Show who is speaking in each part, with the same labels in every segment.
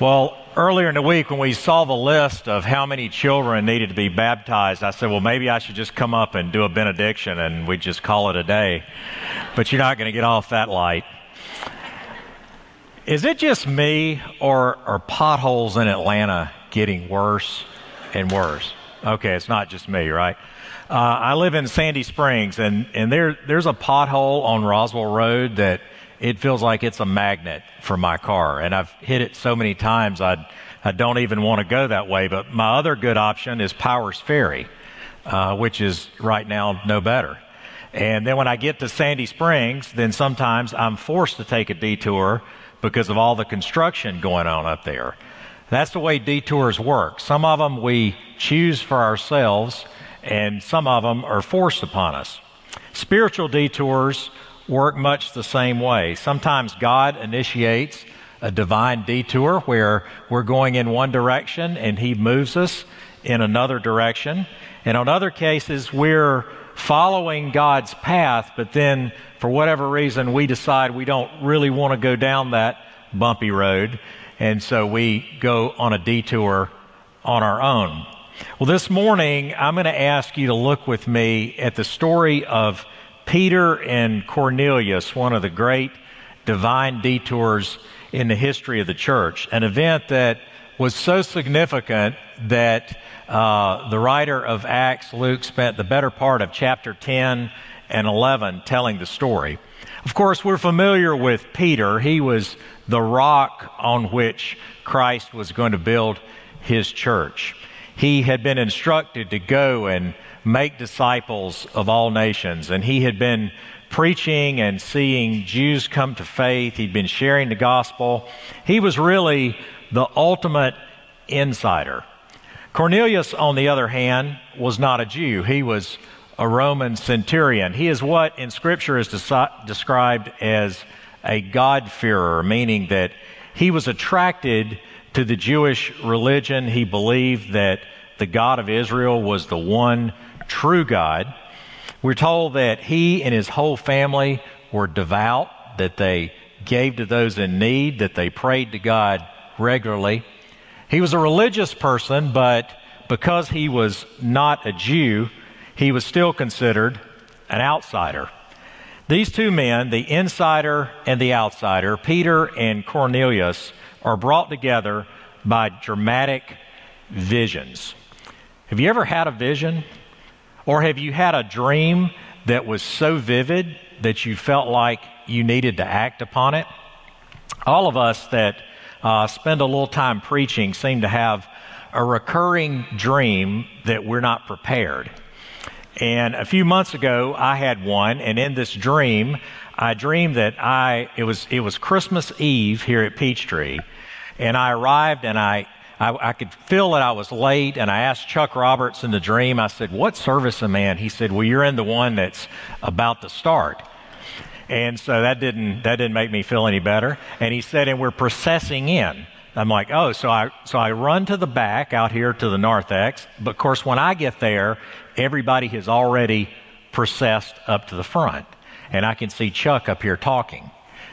Speaker 1: Well, earlier in the week when we saw the list of how many children needed to be baptized, I said, well, maybe I should just come up and do a benediction and we just call it a day. But you're not going to get off that light. Is it just me or are potholes in Atlanta getting worse and worse? Okay, it's not just me, right? Uh, I live in Sandy Springs and, and there, there's a pothole on Roswell Road that it feels like it's a magnet for my car. And I've hit it so many times, I, I don't even want to go that way. But my other good option is Powers Ferry, uh, which is right now no better. And then when I get to Sandy Springs, then sometimes I'm forced to take a detour because of all the construction going on up there. That's the way detours work. Some of them we choose for ourselves, and some of them are forced upon us. Spiritual detours work much the same way. Sometimes God initiates a divine detour where we're going in one direction and He moves us in another direction. And on other cases, we're following God's path, but then for whatever reason, we decide we don't really want to go down that bumpy road. And so we go on a detour on our own. Well, this morning, I'm going to ask you to look with me at the story of Peter and Cornelius, one of the great divine detours in the history of the church, an event that was so significant that uh, the writer of Acts, Luke, spent the better part of chapter 10 and 11 telling the story. Of course, we're familiar with Peter. He was the rock on which Christ was going to build his church. He had been instructed to go and make disciples of all nations. And he had been preaching and seeing Jews come to faith. He'd been sharing the gospel. He was really the ultimate insider. Cornelius, on the other hand, was not a Jew. He was a Roman centurion. He is what in Scripture is described as a God-fearer, meaning that he was attracted to the Jewish religion. He believed that the God of Israel was the one true God. We're told that he and his whole family were devout, that they gave to those in need, that they prayed to God regularly. He was a religious person, but because he was not a Jew, he was still considered an outsider. These two men, the insider and the outsider, Peter and Cornelius, are brought together by dramatic visions. Have you ever had a vision? Or have you had a dream that was so vivid that you felt like you needed to act upon it? All of us that uh, spend a little time preaching seem to have a recurring dream that we're not prepared. And a few months ago, I had one, and in this dream, I dreamed that I it was it was Christmas Eve here at Peachtree, and I arrived and I I, I, could feel that I was late, and I asked Chuck Roberts in the dream, I said, What service am I in? He said, Well, you're in the one that's about to start. And so that didn't, that didn't make me feel any better. And he said, And we're processing in. I'm like, oh, so I, so I run to the back out here to the narthex. But of course, when I get there, everybody has already processed up to the front. And I can see Chuck up here talking.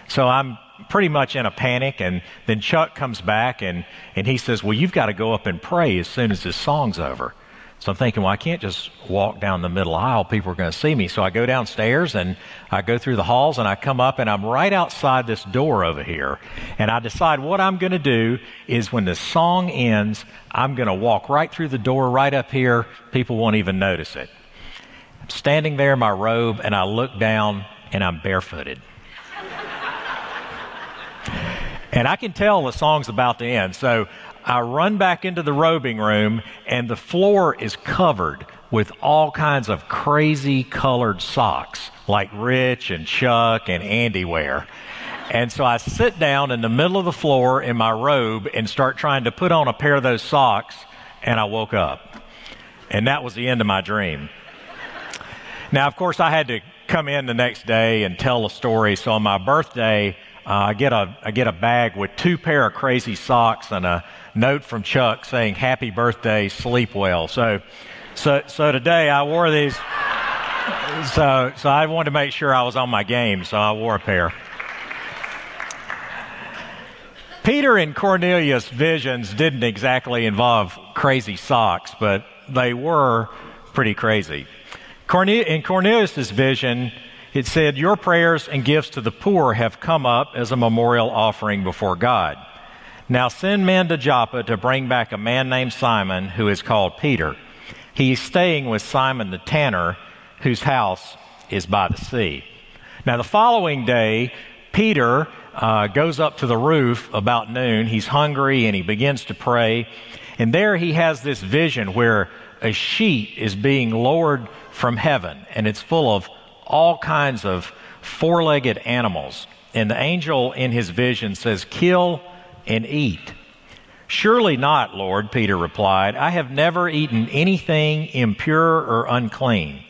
Speaker 1: So I'm pretty much in a panic. And then Chuck comes back and, and he says, Well, you've got to go up and pray as soon as this song's over. So I'm thinking, well, I can't just walk down the middle aisle. People are going to see me. So I go downstairs and I go through the halls and I come up and I'm right outside this door over here. And I decide what I'm going to do is when the song ends, I'm going to walk right through the door right up here. People won't even notice it. I'm standing there in my robe and I look down and I'm barefooted. And I can tell the song's about to end. So I run back into the robing room, and the floor is covered with all kinds of crazy colored socks, like Rich and Chuck and Andy wear. And so I sit down in the middle of the floor in my robe and start trying to put on a pair of those socks, and I woke up. And that was the end of my dream. Now, of course, I had to come in the next day and tell a story. So on my birthday, uh, I get a I get a bag with two pair of crazy socks and a note from Chuck saying "Happy birthday, sleep well." So, so so today I wore these. So so I wanted to make sure I was on my game, so I wore a pair. Peter and Cornelius' visions didn't exactly involve crazy socks, but they were pretty crazy. in Cornelius' vision, it said, Your prayers and gifts to the poor have come up as a memorial offering before God. Now send men to Joppa to bring back a man named Simon who is called Peter. He is staying with Simon the tanner, whose house is by the sea. Now the following day, Peter uh, goes up to the roof about noon. He's hungry and he begins to pray. And there he has this vision where a sheet is being lowered from heaven and it's full of all kinds of four legged animals. And the angel in his vision says, Kill and eat. Surely not, Lord, Peter replied. I have never eaten anything impure or unclean.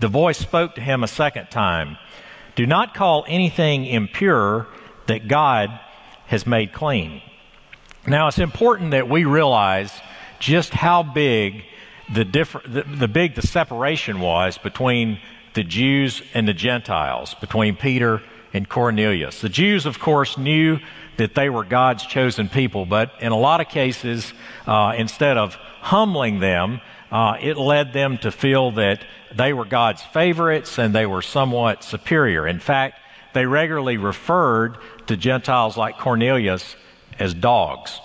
Speaker 1: The voice spoke to him a second time Do not call anything impure that God has made clean. Now, it's important that we realize just how big the, differ- the, the big the separation was between the Jews and the Gentiles, between Peter and Cornelius. The Jews, of course, knew that they were God's chosen people, but in a lot of cases, uh, instead of humbling them, uh, it led them to feel that they were God's favorites and they were somewhat superior. In fact, they regularly referred to Gentiles like Cornelius as dogs.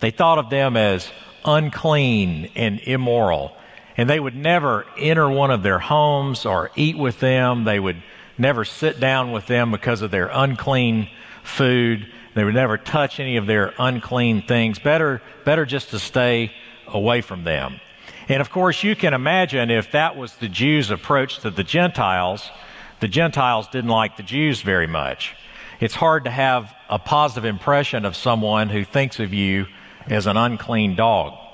Speaker 1: They thought of them as unclean and immoral. And they would never enter one of their homes or eat with them. They would never sit down with them because of their unclean food. They would never touch any of their unclean things. Better, better just to stay away from them. And of course, you can imagine if that was the Jews' approach to the Gentiles, the Gentiles didn't like the Jews very much. It's hard to have a positive impression of someone who thinks of you as an unclean dog.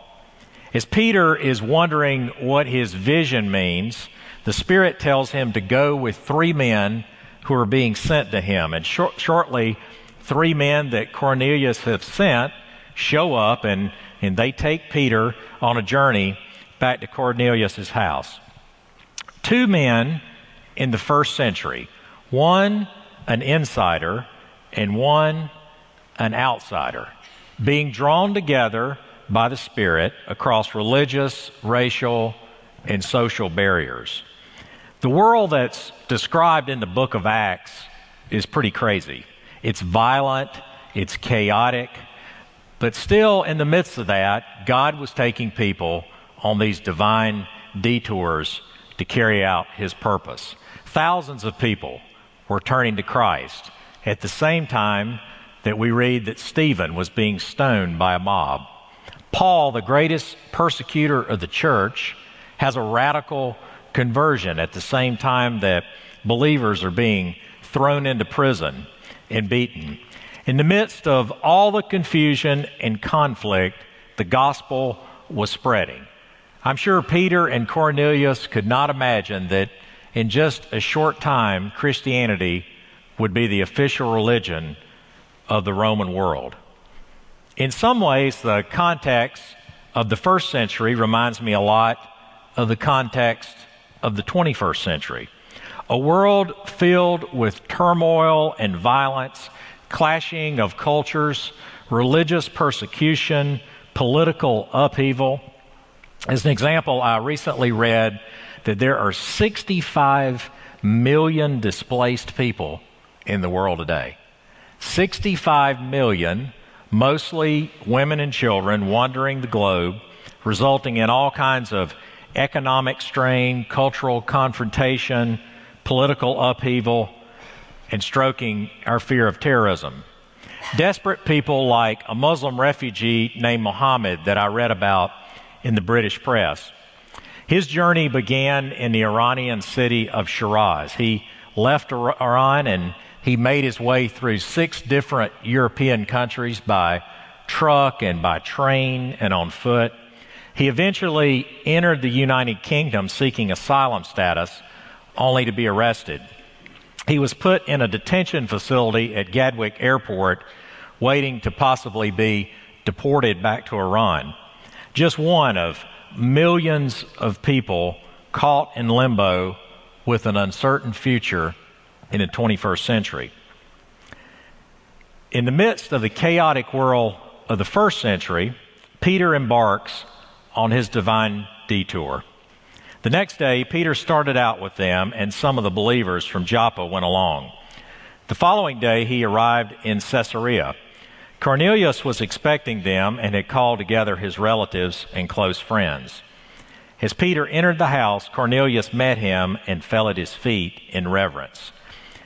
Speaker 1: As Peter is wondering what his vision means, the Spirit tells him to go with three men who are being sent to him. And short, shortly, three men that Cornelius has sent show up and, and they take Peter on a journey back to Cornelius' house. Two men in the first century, one an insider and one an outsider, being drawn together by the Spirit across religious, racial, and social barriers. The world that's described in the book of Acts is pretty crazy. It's violent, it's chaotic, but still, in the midst of that, God was taking people on these divine detours to carry out his purpose. Thousands of people were turning to Christ at the same time that we read that Stephen was being stoned by a mob. Paul, the greatest persecutor of the church, has a radical conversion at the same time that believers are being thrown into prison and beaten. In the midst of all the confusion and conflict, the gospel was spreading. I'm sure Peter and Cornelius could not imagine that in just a short time, Christianity would be the official religion of the Roman world. In some ways, the context of the first century reminds me a lot of the context of the 21st century. A world filled with turmoil and violence, clashing of cultures, religious persecution, political upheaval. As an example, I recently read that there are 65 million displaced people in the world today. 65 million, mostly women and children, wandering the globe, resulting in all kinds of economic strain, cultural confrontation, political upheaval, and stroking our fear of terrorism. Desperate people like a Muslim refugee named Mohammed that I read about in the British press. His journey began in the Iranian city of Shiraz. He left Iran and he made his way through six different European countries by truck and by train and on foot. He eventually entered the United Kingdom seeking asylum status, only to be arrested. He was put in a detention facility at Gatwick Airport, waiting to possibly be deported back to Iran. Just one of millions of people caught in limbo with an uncertain future in the 21st century. In the midst of the chaotic world of the first century, Peter embarks on his divine detour. The next day, Peter started out with them, and some of the believers from Joppa went along. The following day, he arrived in Caesarea. Cornelius was expecting them and had called together his relatives and close friends. As Peter entered the house, Cornelius met him and fell at his feet in reverence.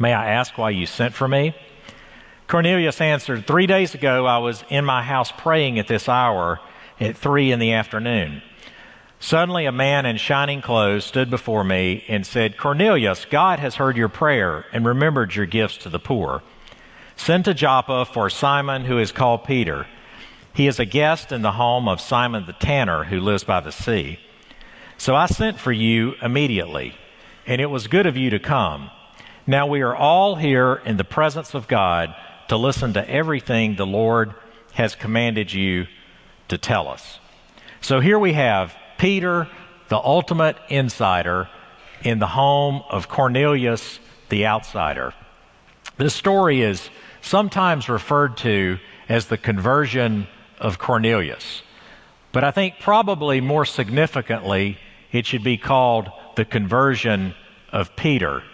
Speaker 1: May I ask why you sent for me? Cornelius answered, Three days ago I was in my house praying at this hour at three in the afternoon. Suddenly, a man in shining clothes stood before me and said, Cornelius, God has heard your prayer and remembered your gifts to the poor. Send to Joppa for Simon, who is called Peter. He is a guest in the home of Simon the tanner, who lives by the sea. So I sent for you immediately, and it was good of you to come. Now we are all here in the presence of God to listen to everything the Lord has commanded you to tell us. So here we have Peter, the ultimate insider, in the home of Cornelius, the outsider. This story is sometimes referred to as the conversion of Cornelius. But I think probably more significantly, it should be called the conversion of Peter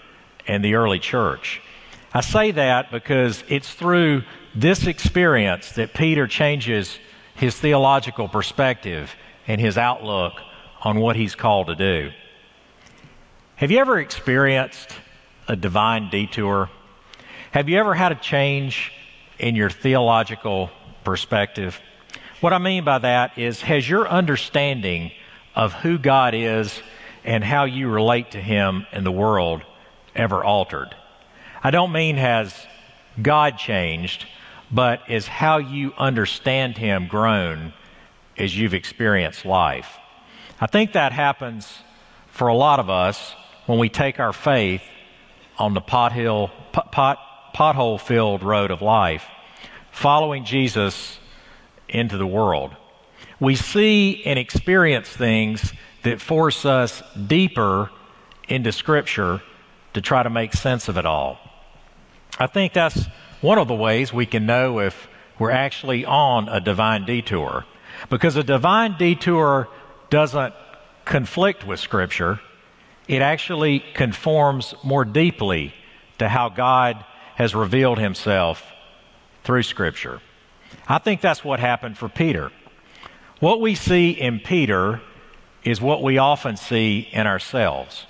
Speaker 1: and the early church. I say that because it's through this experience that Peter changes his theological perspective and his outlook on what he's called to do. Have you ever experienced a divine detour? Have you ever had a change in your theological perspective? What I mean by that is, has your understanding of who God is and how you relate to Him in the world ever altered? I don't mean has God changed, but is how you understand Him grown as you've experienced life. I think that happens for a lot of us when we take our faith on the pot, pot, pothole filled road of life, following Jesus into the world. We see and experience things that force us deeper into Scripture to try to make sense of it all. I think that's one of the ways we can know if we're actually on a divine detour. Because a divine detour doesn't conflict with Scripture, it actually conforms more deeply to how God has revealed himself through Scripture. I think that's what happened for Peter. What we see in Peter is what we often see in ourselves.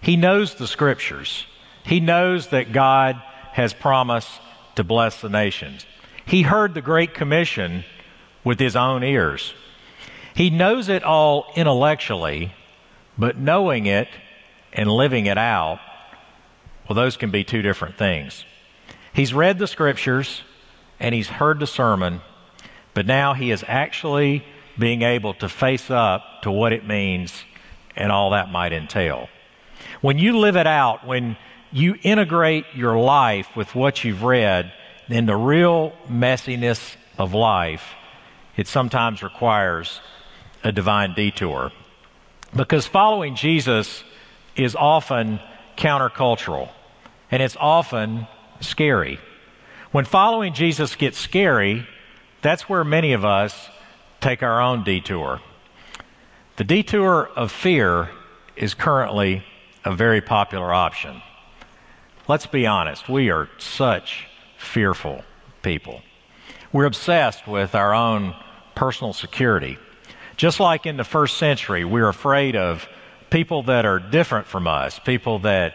Speaker 1: He knows the Scriptures, he knows that God has promised to bless the nations. He heard the Great Commission with his own ears. He knows it all intellectually, but knowing it and living it out, well, those can be two different things. He's read the scriptures and he's heard the sermon, but now he is actually being able to face up to what it means and all that might entail. When you live it out, when you integrate your life with what you've read, then the real messiness of life, it sometimes requires a divine detour. Because following Jesus is often countercultural and it's often scary. When following Jesus gets scary, that's where many of us take our own detour. The detour of fear is currently a very popular option. Let's be honest, we are such fearful people. We're obsessed with our own personal security. Just like in the first century, we're afraid of people that are different from us, people that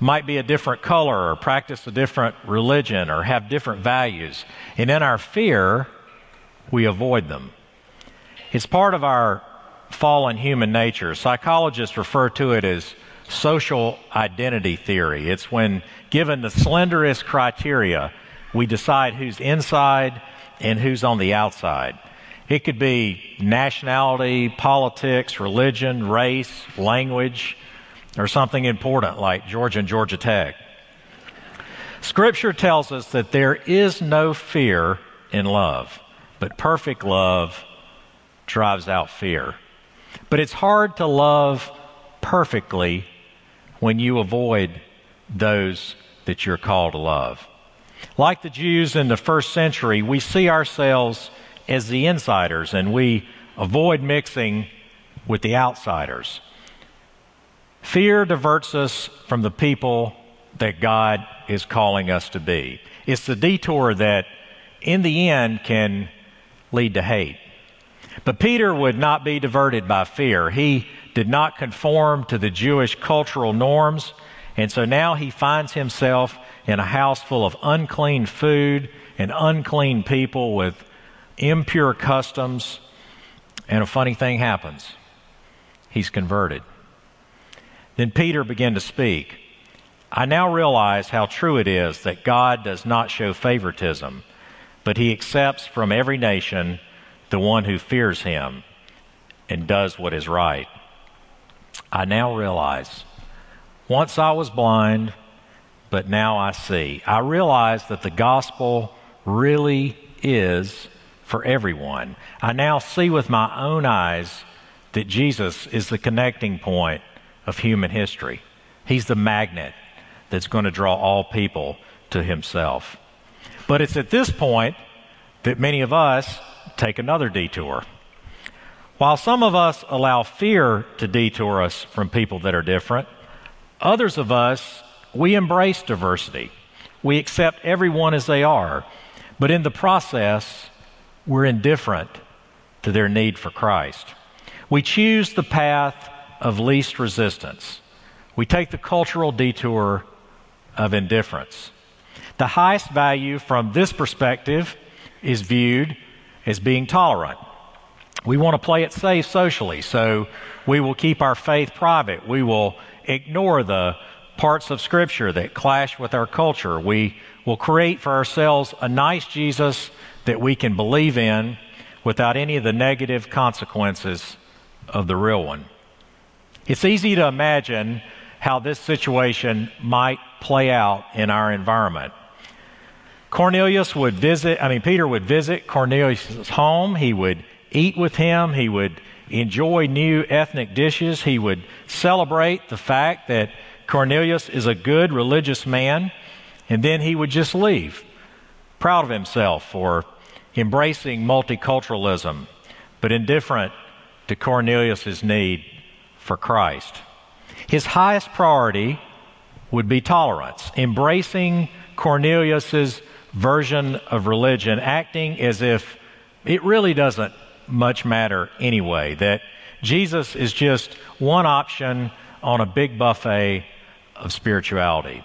Speaker 1: might be a different color or practice a different religion or have different values. And in our fear, we avoid them. It's part of our fallen human nature. Psychologists refer to it as social identity theory. It's when given the slenderest criteria, we decide who's inside and who's on the outside. It could be nationality, politics, religion, race, language, or something important like Georgia and Georgia Tech. Scripture tells us that there is no fear in love, but perfect love drives out fear. But it's hard to love perfectly when you avoid those that you're called to love. Like the Jews in the first century, we see ourselves as the insiders and we avoid mixing with the outsiders. Fear diverts us from the people that God is calling us to be. It's the detour that, in the end, can lead to hate. But Peter would not be diverted by fear. He did not conform to the Jewish cultural norms, and so now he finds himself in a house full of unclean food and unclean people with impure customs. And a funny thing happens he's converted. Then Peter began to speak. I now realize how true it is that God does not show favoritism, but he accepts from every nation the one who fears him and does what is right. I now realize once I was blind, but now I see. I realize that the gospel really is for everyone. I now see with my own eyes that Jesus is the connecting point of human history. He's the magnet that's going to draw all people to himself. But it's at this point that many of us take another detour. While some of us allow fear to detour us from people that are different, others of us, we embrace diversity. We accept everyone as they are. But in the process, we're indifferent to their need for Christ. We choose the path of least resistance. We take the cultural detour of indifference. The highest value from this perspective is viewed as being tolerant. We want to play it safe socially, so we will keep our faith private. We will ignore the parts of Scripture that clash with our culture. We will create for ourselves a nice Jesus that we can believe in without any of the negative consequences of the real one. It's easy to imagine how this situation might play out in our environment. Cornelius would visit, I mean, Peter would visit Cornelius' home. He would eat with him. He would enjoy new ethnic dishes. He would celebrate the fact that Cornelius is a good religious man. And then he would just leave, proud of himself for embracing multiculturalism, but indifferent to Cornelius' need for Christ. His highest priority would be tolerance, embracing Cornelius's version of religion, acting as if it really doesn't much matter anyway, that Jesus is just one option on a big buffet of spirituality.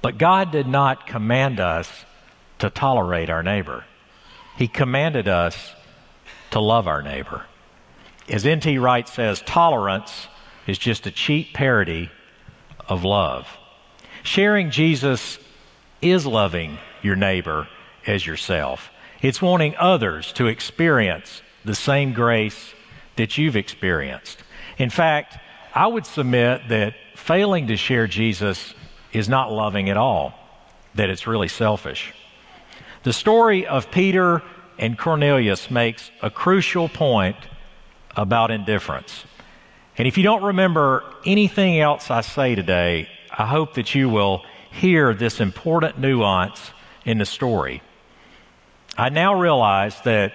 Speaker 1: But God did not command us to tolerate our neighbor. He commanded us to love our neighbor. As N.T. Wright says, tolerance is just a cheap parody of love. Sharing Jesus is loving your neighbor as yourself. It's wanting others to experience the same grace that you've experienced. In fact, I would submit that failing to share Jesus is not loving at all, that it's really selfish. The story of Peter and Cornelius makes a crucial point about indifference. And if you don't remember anything else I say today, I hope that you will hear this important nuance in the story. I now realize that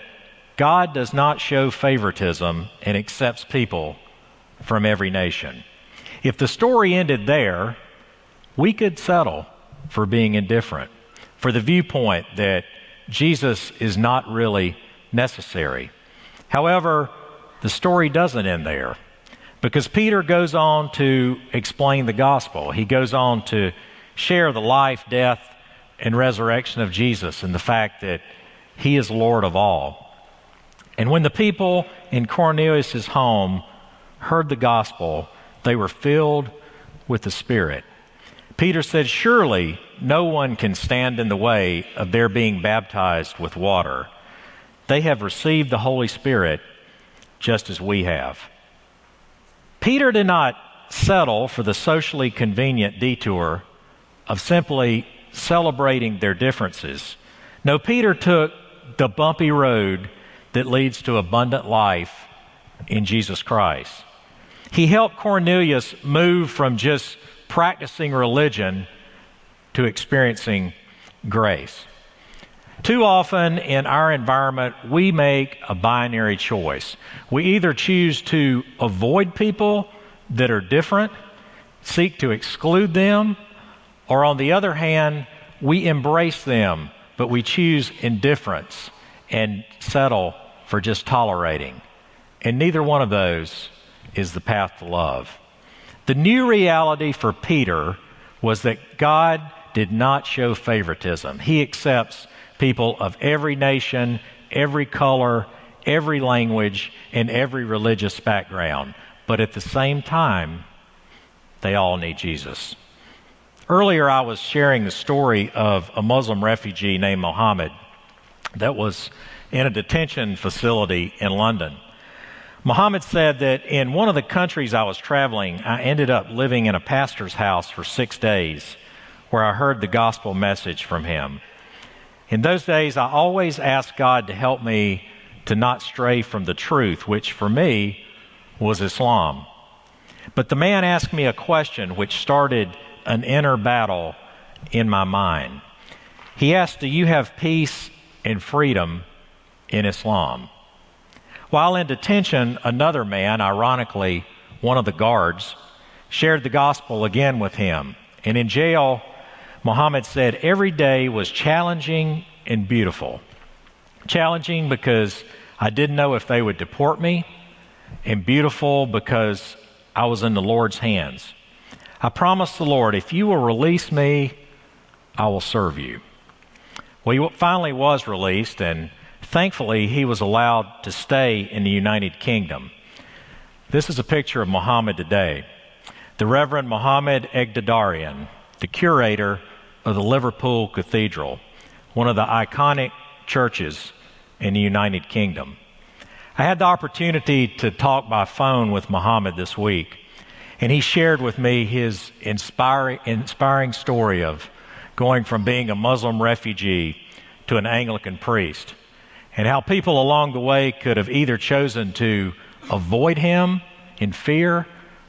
Speaker 1: God does not show favoritism and accepts people from every nation. If the story ended there, we could settle for being indifferent, for the viewpoint that Jesus is not really necessary. However, the story doesn't end there because Peter goes on to explain the gospel. He goes on to share the life, death, and resurrection of Jesus and the fact that he is Lord of all. And when the people in Cornelius' home heard the gospel, they were filled with the Spirit. Peter said, Surely no one can stand in the way of their being baptized with water. They have received the Holy Spirit just as we have. Peter did not settle for the socially convenient detour of simply celebrating their differences. No, Peter took the bumpy road that leads to abundant life in Jesus Christ. He helped Cornelius move from just practicing religion to experiencing grace. Too often in our environment, we make a binary choice. We either choose to avoid people that are different, seek to exclude them, or on the other hand, we embrace them, but we choose indifference and settle for just tolerating. And neither one of those is the path to love. The new reality for Peter was that God did not show favoritism. He accepts people of every nation, every color, every language, and every religious background. But at the same time, they all need Jesus. Earlier, I was sharing the story of a Muslim refugee named Mohammed that was in a detention facility in London. Mohammed said that in one of the countries I was traveling, I ended up living in a pastor's house for six days where I heard the gospel message from him. In those days, I always asked God to help me to not stray from the truth, which for me was Islam. But the man asked me a question which started an inner battle in my mind. He asked, Do you have peace and freedom in Islam? While in detention, another man, ironically one of the guards, shared the gospel again with him. And in jail, Muhammad said every day was challenging and beautiful. Challenging because I didn't know if they would deport me, and beautiful because I was in the Lord's hands. I promised the Lord, if you will release me, I will serve you. Well, he finally was released, and Thankfully, he was allowed to stay in the United Kingdom. This is a picture of Muhammad today. The Reverend Muhammad Eghtedarian, the curator of the Liverpool Cathedral, one of the iconic churches in the United Kingdom. I had the opportunity to talk by phone with Muhammad this week, and he shared with me his inspiring, inspiring story of going from being a Muslim refugee to an Anglican priest and how people along the way could have either chosen to avoid him in fear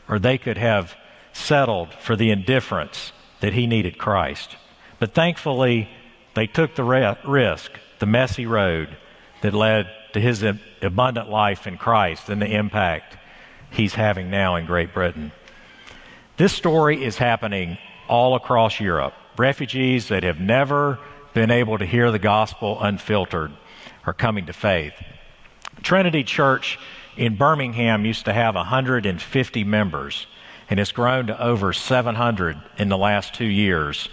Speaker 1: or they could have settled for the indifference that he needed Christ. But thankfully, they took the risk, the messy road that led to his abundant life in Christ and the impact he's having now in Great Britain. This story is happening all across Europe. Refugees that have never been able to hear the gospel unfiltered are coming to faith. Trinity Church in Birmingham used to have 150 members, and it's grown to over 700 in the last two years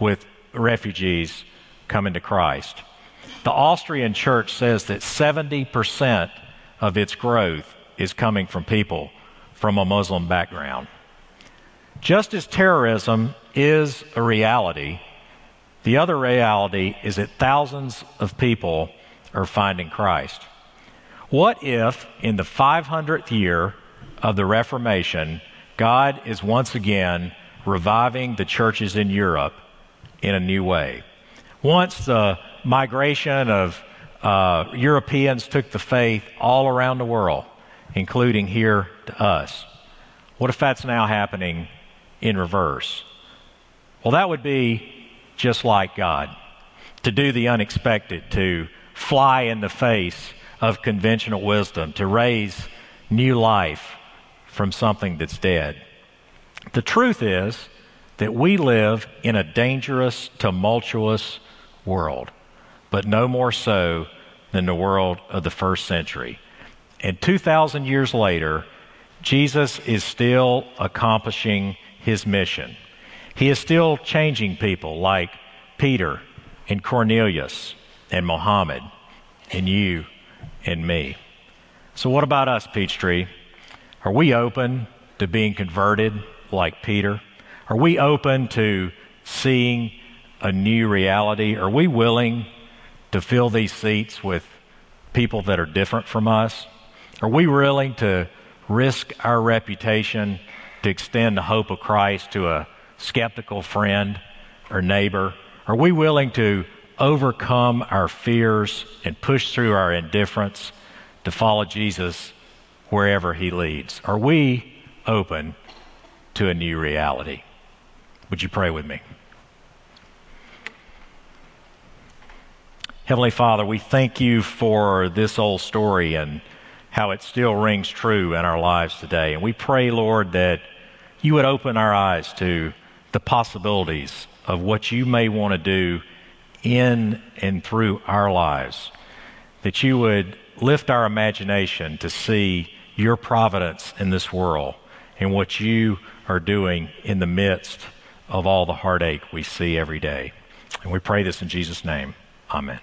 Speaker 1: with refugees coming to Christ. The Austrian church says that 70% of its growth is coming from people from a Muslim background. Just as terrorism is a reality, the other reality is that thousands of people are finding Christ. What if, in the 500th year of the Reformation, God is once again reviving the churches in Europe in a new way? Once the migration of uh, Europeans took the faith all around the world, including here to us. What if that's now happening in reverse? Well, that would be just like God to do the unexpected, to fly in the face of conventional wisdom, to raise new life from something that's dead. The truth is that we live in a dangerous, tumultuous world, but no more so than the world of the first century. And 2,000 years later, Jesus is still accomplishing his mission. He is still changing people like Peter and Cornelius and Mohammed and you and me. So, what about us, Peachtree? Are we open to being converted like Peter? Are we open to seeing a new reality? Are we willing to fill these seats with people that are different from us? Are we willing to risk our reputation to extend the hope of Christ to a skeptical friend or neighbor? Are we willing to overcome our fears and push through our indifference to follow Jesus wherever he leads? Are we open to a new reality? Would you pray with me? Heavenly Father, we thank you for this old story and how it still rings true in our lives today. And we pray, Lord, that you would open our eyes to the possibilities of what you may want to do in and through our lives. That you would lift our imagination to see your providence in this world and what you are doing in the midst of all the heartache we see every day. And we pray this in Jesus' name. Amen.